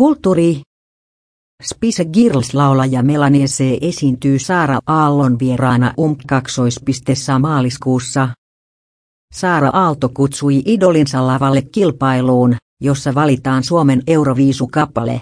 Kulttuuri. Spice Girls-laulaja Melanie C. esiintyy Saara Aallon vieraana UMP 2. maaliskuussa. Saara Aalto kutsui idolinsa lavalle kilpailuun, jossa valitaan Suomen Euroviisukappale.